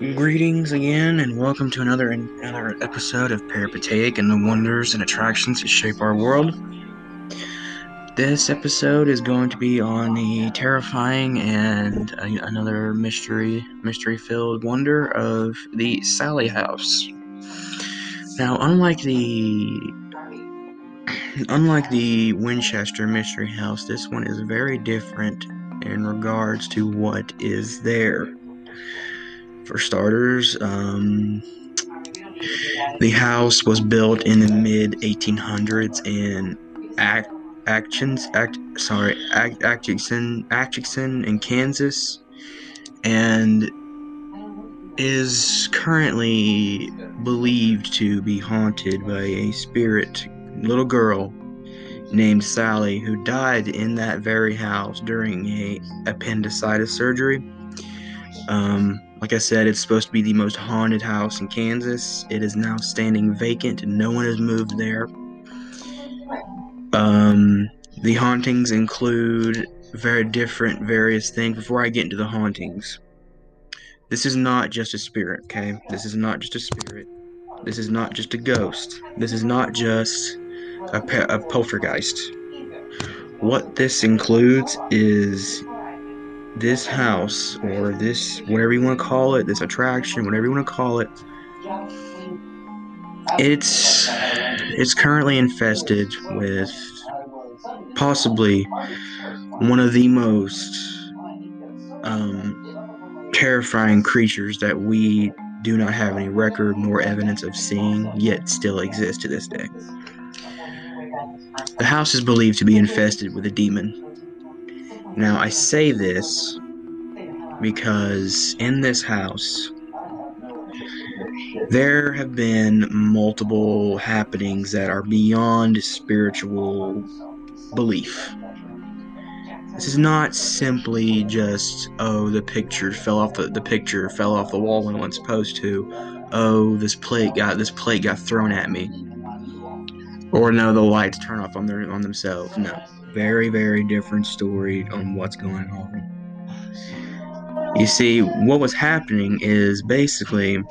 Greetings again, and welcome to another another episode of Peripateic and the wonders and attractions that shape our world. This episode is going to be on the terrifying and uh, another mystery mystery filled wonder of the Sallie House. Now, unlike the unlike the Winchester Mystery House, this one is very different in regards to what is there. For starters, um, the house was built in the mid 1800s in Act, Actions, Act, sorry, Act, Atchison, Atchison, in Kansas, and is currently believed to be haunted by a spirit little girl named Sally who died in that very house during a appendicitis surgery. Um, like I said, it's supposed to be the most haunted house in Kansas. It is now standing vacant. No one has moved there. Um, the hauntings include very different, various things. Before I get into the hauntings, this is not just a spirit, okay? This is not just a spirit. This is not just a ghost. This is not just a, pe- a poltergeist. What this includes is this house or this whatever you want to call it, this attraction, whatever you want to call it, it's it's currently infested with possibly one of the most um, terrifying creatures that we do not have any record nor evidence of seeing, yet still exist to this day. The house is believed to be infested with a demon. Now, I say this because in this house, there have been multiple happenings that are beyond spiritual belief. This is not simply just, oh, the picture fell off the, the picture fell off the wall when it wasn't supposed to. Oh, this plate got this plate got thrown at me. Or no, the lights turn off on their on themselves. No very, very different story on what's going on. You see, what was happening is basically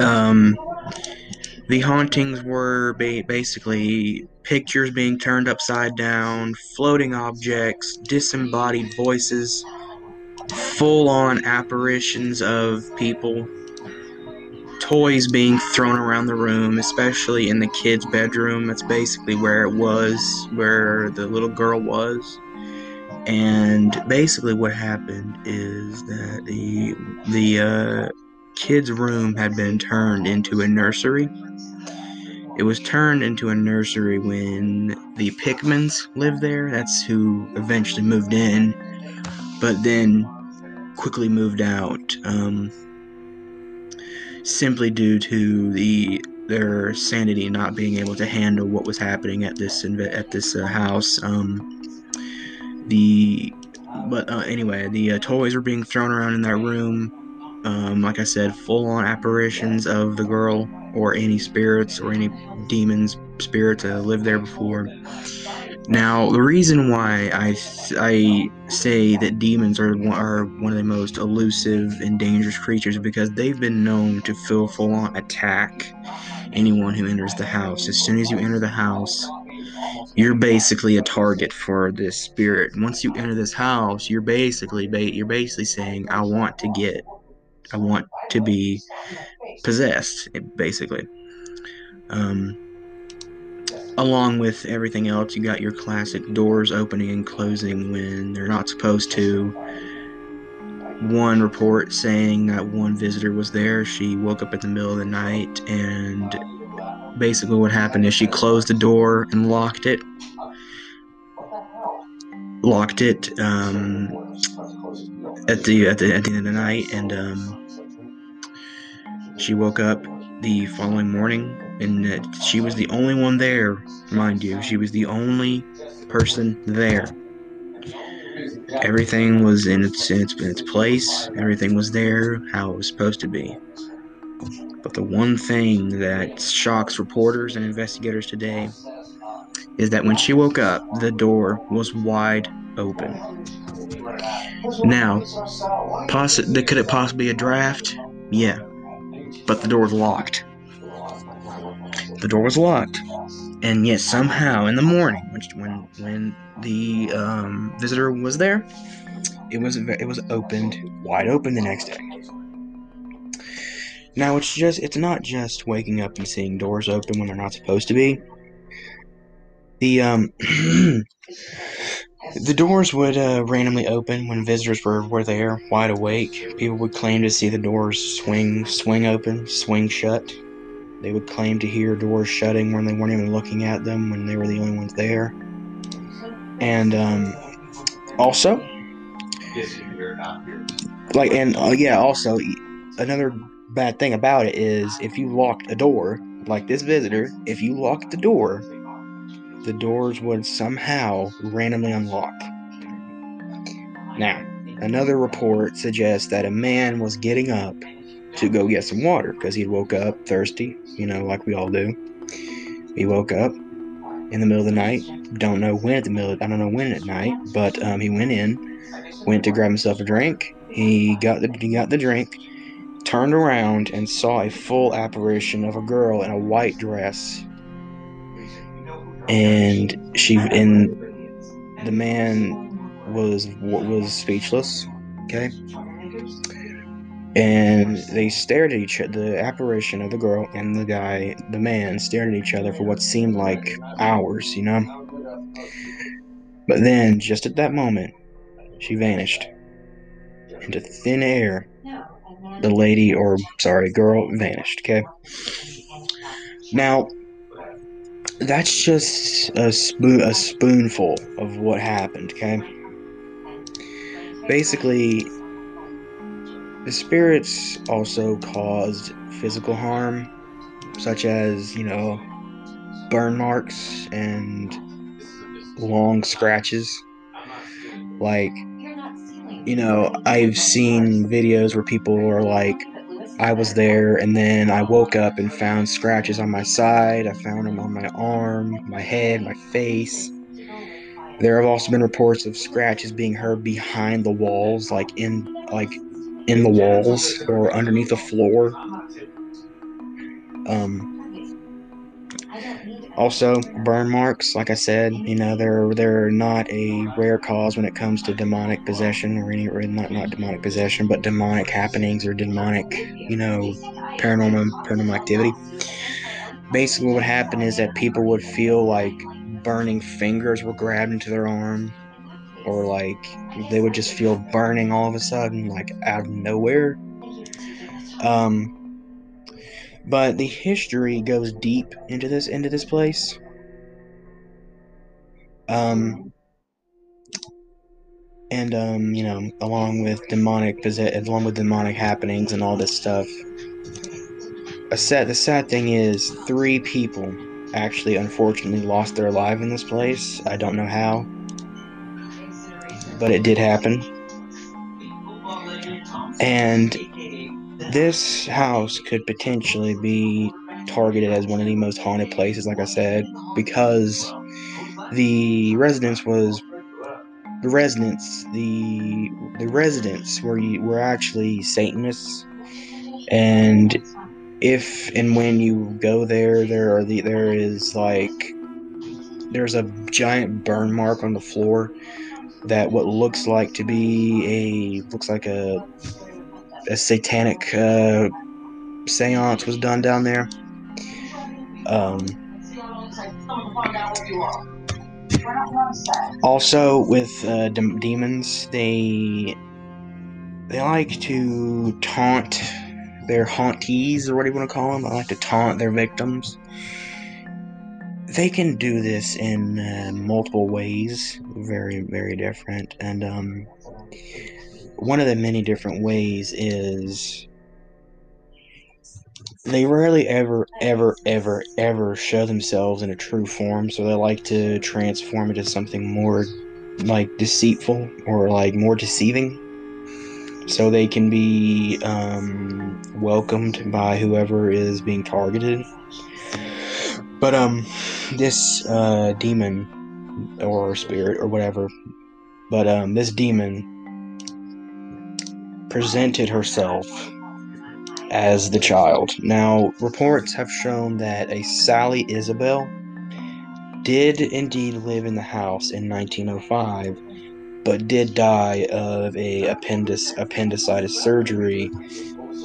um, the hauntings were ba- basically pictures being turned upside down, floating objects, disembodied voices, full on apparitions of people toys being thrown around the room, especially in the kid's bedroom. That's basically where it was, where the little girl was. And basically, what happened is that the the uh, kid's room had been turned into a nursery. It was turned into a nursery when the Pickmans lived there. That's who eventually moved in, but then quickly moved out. Um, simply due to the their sanity not being able to handle what was happening at this at this uh, house. Um, the but uh, anyway, the uh, toys were being thrown around in that room. Um, like I said, full-on apparitions of the girl or any spirits or any demons, spirits that lived there before. Now, the reason why I, I say that demons are, are one of the most elusive and dangerous creatures is because they've been known to full, full on attack anyone who enters the house. As soon as you enter the house, you're basically a target for this spirit. Once you enter this house, you're basically you're basically saying, "I want to get, I want to be possessed." Basically, um, along with everything else, you got your classic doors opening and closing when they're not supposed to. One report saying that one visitor was there. She woke up in the middle of the night, and basically, what happened is she closed the door and locked it. Locked it um, at the at the at the end of the night, and um, she woke up the following morning and that she was the only one there, mind you. She was the only person there. Everything was in its, in its, in its place, everything was there how it was supposed to be. But the one thing that shocks reporters and investigators today is that when she woke up, the door was wide open. Now, possi- could it possibly be a draft? Yeah, but the door was locked. The door was locked, and yet somehow in the morning, when when the um, visitor was there, it was it was opened wide open the next day. Now it's just it's not just waking up and seeing doors open when they're not supposed to be. The um the doors would uh, randomly open when visitors were, were there, wide awake. People would claim to see the doors swing swing open, swing shut. They would claim to hear doors shutting when they weren't even looking at them when they were the only ones there. And um, also, like, and uh, yeah, also another bad thing about it is if you locked a door, like this visitor, if you locked the door, the doors would somehow randomly unlock. Now, another report suggests that a man was getting up to go get some water because he woke up thirsty, you know, like we all do. He woke up in the middle of the night. Don't know when at the middle. I don't know when at night, but um, he went in, went to grab himself a drink. He got the he got the drink, turned around and saw a full apparition of a girl in a white dress. And she and the man was was speechless. Okay. And they stared at each other. The apparition of the girl and the guy, the man, stared at each other for what seemed like hours, you know? But then, just at that moment, she vanished into thin air the lady or sorry girl vanished okay now that's just a spoon a spoonful of what happened okay basically the spirits also caused physical harm such as you know burn marks and long scratches like you know, I've seen videos where people are like, I was there and then I woke up and found scratches on my side. I found them on my arm, my head, my face. There have also been reports of scratches being heard behind the walls, like in like in the walls or underneath the floor. Um, also, burn marks, like I said, you know, they're they're not a rare cause when it comes to demonic possession or any or not not demonic possession, but demonic happenings or demonic, you know, paranormal paranormal activity. Basically, what happened is that people would feel like burning fingers were grabbed into their arm, or like they would just feel burning all of a sudden, like out of nowhere. Um, but the history goes deep into this into this place. Um, and um, you know, along with demonic along with demonic happenings and all this stuff. A sad the sad thing is three people actually unfortunately lost their life in this place. I don't know how. But it did happen. And this house could potentially be targeted as one of the most haunted places, like I said, because the residence was the residents the the residents were were actually Satanists, and if and when you go there, there are the there is like there's a giant burn mark on the floor that what looks like to be a looks like a a satanic uh, seance was done down there. Um, also, with uh, de- demons, they they like to taunt their hauntees, or what do you want to call them. I like to taunt their victims. They can do this in uh, multiple ways, very, very different, and um, one of the many different ways is they rarely ever ever ever ever show themselves in a true form so they like to transform into something more like deceitful or like more deceiving. So they can be um, welcomed by whoever is being targeted but um this uh, demon or spirit or whatever But um, this demon presented herself as the child. Now, reports have shown that a Sally Isabel did indeed live in the house in 1905, but did die of a appendix appendicitis surgery.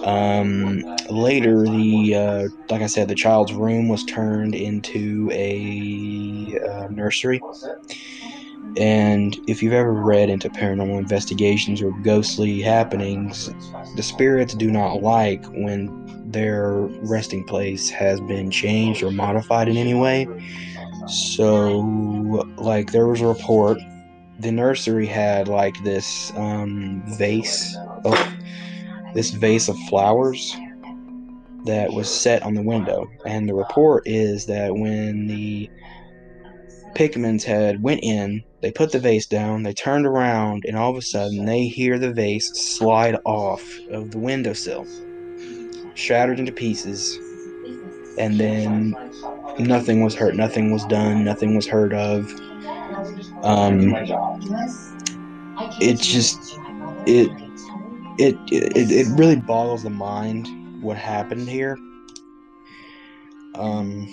Um, later, the uh, like I said, the child's room was turned into a uh, nursery. And if you've ever read into paranormal investigations or ghostly happenings, the spirits do not like when their resting place has been changed or modified in any way. So, like, there was a report. The nursery had like this um, vase, oh, this vase of flowers that was set on the window. And the report is that when the Pickmans had went in, they put the vase down, they turned around, and all of a sudden they hear the vase slide off of the windowsill, shattered into pieces, and then nothing was hurt, nothing was done, nothing was heard of. Um, it just it it it it really boggles the mind what happened here. Um,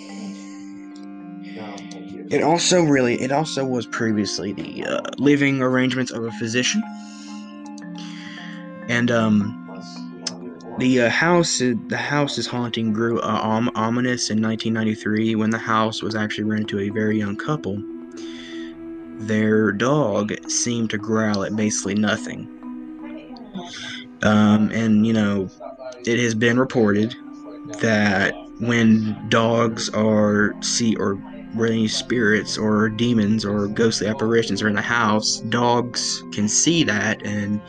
it also really, it also was previously the uh, living arrangements of a physician, and um, the uh, house, the house's haunting grew uh, om- ominous in 1993 when the house was actually rented to a very young couple. Their dog seemed to growl at basically nothing, um, and you know, it has been reported that when dogs are see or when any spirits or demons or ghostly apparitions are in the house, dogs can see that and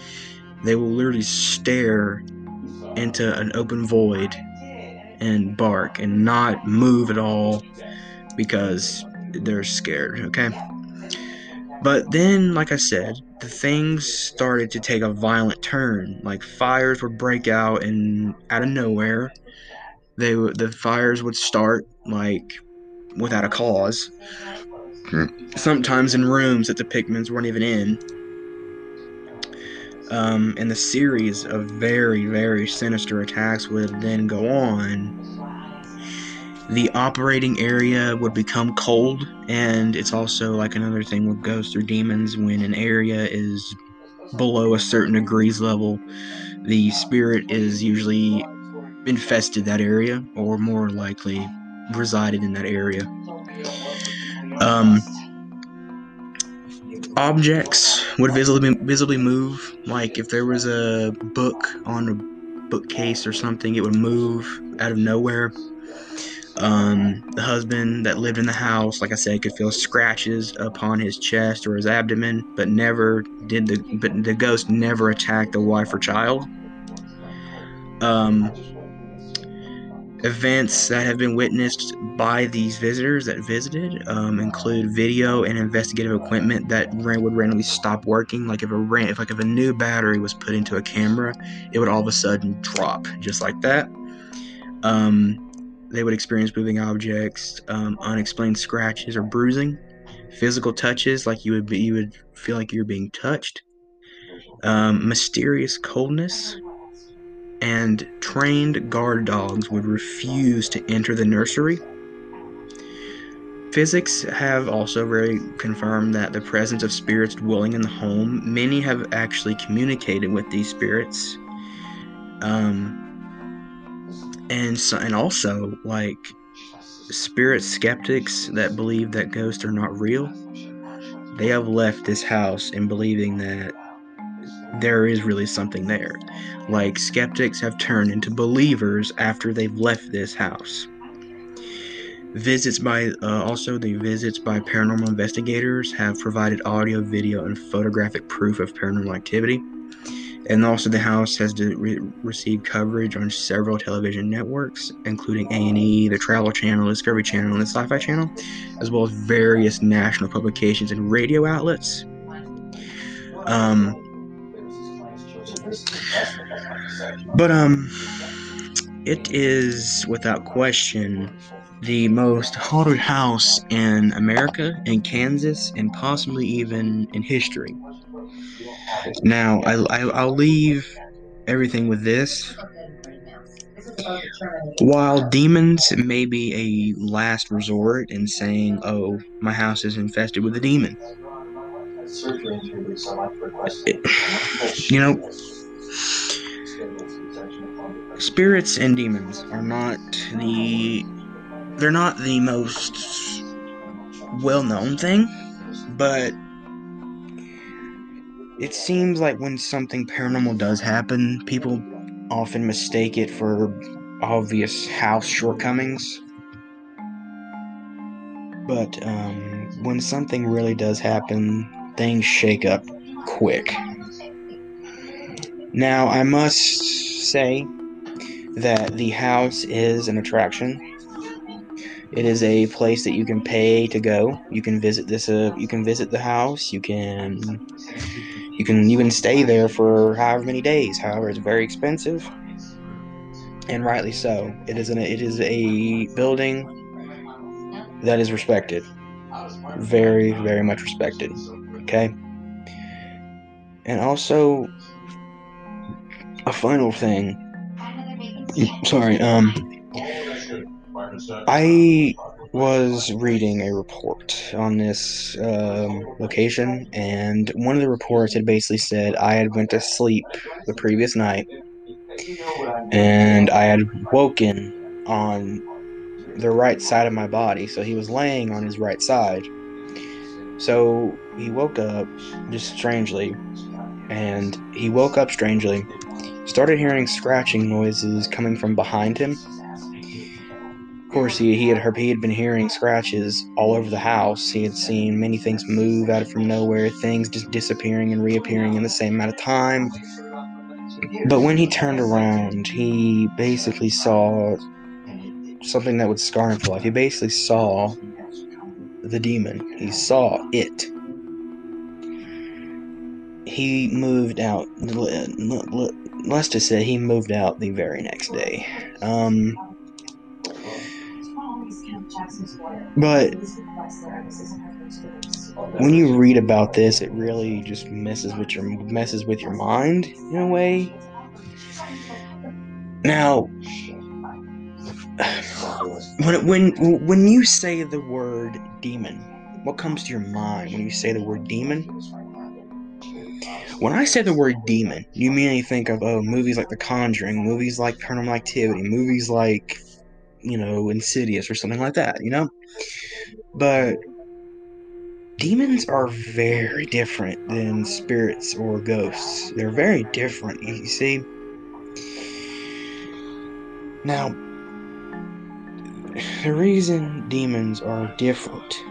they will literally stare into an open void and bark and not move at all because they're scared, okay? But then, like I said, the things started to take a violent turn. Like fires would break out and out of nowhere. They the fires would start like without a cause. Sometimes in rooms that the Pickmans weren't even in. Um, and the series of very, very sinister attacks would then go on. The operating area would become cold, and it's also like another thing with ghosts or demons when an area is below a certain degrees level, the spirit is usually infested that area, or more likely resided in that area. Um, objects would visibly visibly move. Like if there was a book on a bookcase or something, it would move out of nowhere. Um, the husband that lived in the house, like I said, could feel scratches upon his chest or his abdomen, but never did the but the ghost never attacked the wife or child. Um, Events that have been witnessed by these visitors that visited um, include video and investigative equipment that ran, would randomly stop working. Like if a ran, if like if a new battery was put into a camera, it would all of a sudden drop just like that. Um, they would experience moving objects, um, unexplained scratches or bruising, physical touches like you would be, you would feel like you're being touched, um, mysterious coldness, and trained guard dogs would refuse to enter the nursery. Physics have also very confirmed that the presence of spirits dwelling in the home, many have actually communicated with these spirits. Um, and so, and also like spirit skeptics that believe that ghosts are not real, they have left this house in believing that there is really something there. Like, skeptics have turned into believers after they've left this house. Visits by, uh, also, the visits by paranormal investigators have provided audio, video, and photographic proof of paranormal activity. And also, the house has re- received coverage on several television networks, including A&E, the Travel Channel, Discovery Channel, and the Sci-Fi Channel, as well as various national publications and radio outlets. Um, but um, it is without question the most haunted house in America, in Kansas, and possibly even in history. Now, I, I, I'll leave everything with this. While demons may be a last resort in saying, oh, my house is infested with a demon, it, you know, spirits and demons are not the they're not the most well-known thing but it seems like when something paranormal does happen people often mistake it for obvious house shortcomings but um, when something really does happen things shake up quick now i must say that the house is an attraction. It is a place that you can pay to go. You can visit this. Uh, you can visit the house. You can. You can even stay there for however many days. However, it's very expensive, and rightly so. It is an. It is a building that is respected. Very, very much respected. Okay. And also, a final thing Sorry, um, I was reading a report on this um, location, and one of the reports had basically said I had went to sleep the previous night, and I had woken on the right side of my body. So he was laying on his right side. So he woke up just strangely, and he woke up strangely started hearing scratching noises coming from behind him. Course, he, he had he had been hearing scratches all over the house. He had seen many things move out from nowhere, things just disappearing and reappearing in the same amount of time. But when he turned around, he basically saw something that would scar him for life. He basically saw the demon. He saw it. He moved out let's just say he moved out the very next day. Um, but when you read about this, it really just messes with your messes with your mind in a way. Now, when when when you say the word demon, what comes to your mind when you say the word demon? When I say the word demon, you mainly think of oh movies like The Conjuring, movies like Paranormal Activity, movies like you know Insidious or something like that, you know. But demons are very different than spirits or ghosts. They're very different, you see. Now, the reason demons are different,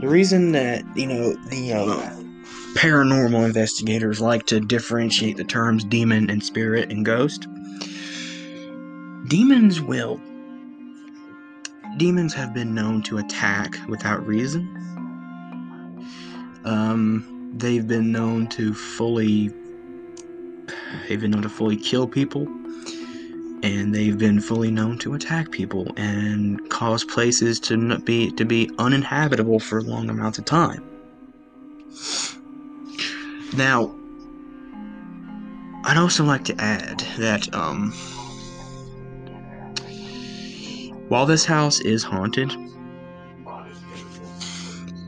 the reason that you know the uh, paranormal investigators like to differentiate the terms demon and spirit and ghost. Demons will. Demons have been known to attack without reason. Um, they've been known to fully. They've been known to fully kill people, and they've been fully known to attack people and cause places to be to be uninhabitable for long amounts of time. Now, I'd also like to add that um, while this house is haunted,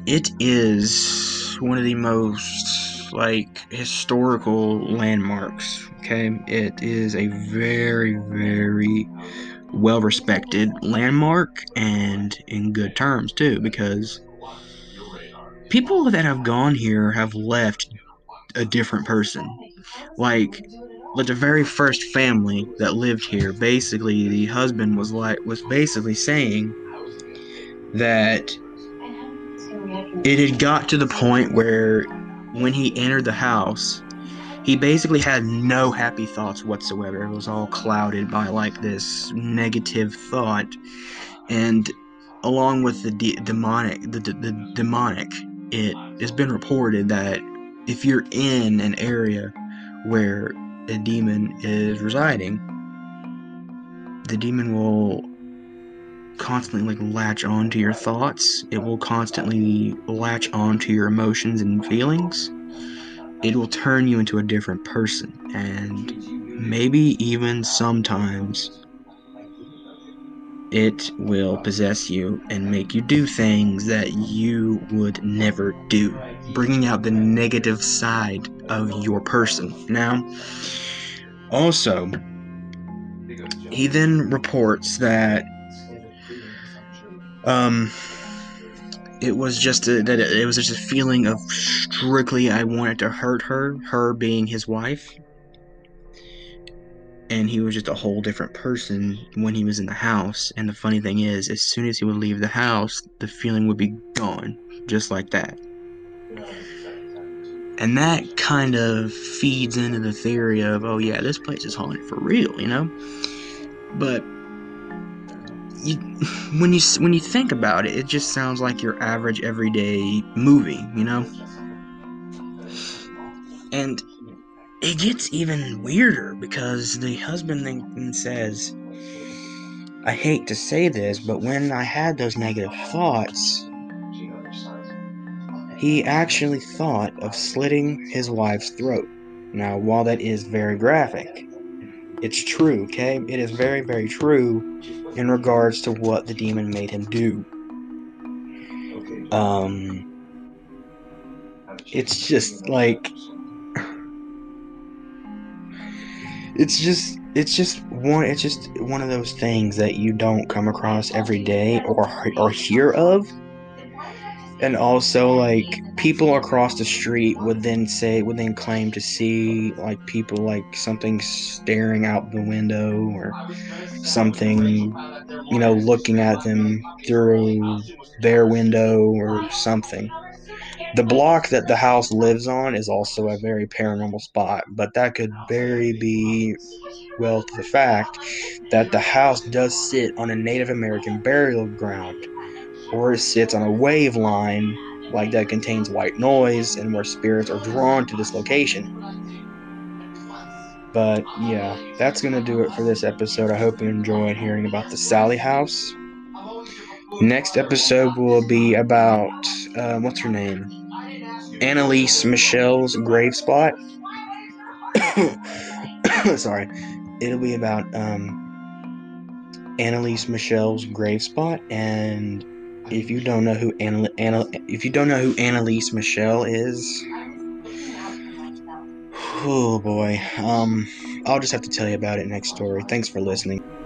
it is one of the most like historical landmarks. Okay, it is a very, very well respected landmark and in good terms too because people that have gone here have left a different person. Like like the very first family that lived here, basically the husband was like was basically saying that it had got to the point where when he entered the house, he basically had no happy thoughts whatsoever. It was all clouded by like this negative thought, and along with the de- demonic, the, the, the demonic, it has been reported that if you're in an area where a demon is residing, the demon will constantly like latch on to your thoughts. It will constantly latch on to your emotions and feelings. it will turn you into a different person. And maybe even sometimes it will possess you and make you do things that you would never do, bringing out the negative side of your person. Now, also, he then reports that um, it was just a, that it was just a feeling of strictly I wanted to hurt her, her being his wife. And he was just a whole different person when he was in the house. And the funny thing is, as soon as he would leave the house, the feeling would be gone, just like that. And that kind of feeds into the theory of, oh yeah, this place is haunted for real, you know? But you, when you when you think about it, it just sounds like your average everyday movie, you know. And it gets even weirder because the husband then says, "I hate to say this, but when I had those negative thoughts." He actually thought of slitting his wife's throat. Now, while that is very graphic, it's true, okay? It is very, very true in regards to what the demon made him do. Um, it's just like it's just it's just one it's just one of those things that you don't come across every day or or hear of and also like people across the street would then say would then claim to see like people like something staring out the window or something you know looking at them through their window or something. The block that the house lives on is also a very paranormal spot but that could very be well to the fact that the house does sit on a native american burial ground or it sits on a wave line like that contains white noise and where spirits are drawn to this location. But yeah, that's going to do it for this episode. I hope you enjoyed hearing about the Sallie House. Next episode will be about, uh, what's her name? Anneliese Michel's grave spot. Sorry. It'll be about um, Anneliese Michel's grave spot and if you don't know who Anna, Anna, if you don't know who Anneliese Michel is, oh boy, um, I'll just have to tell you about it next story. Thanks for listening.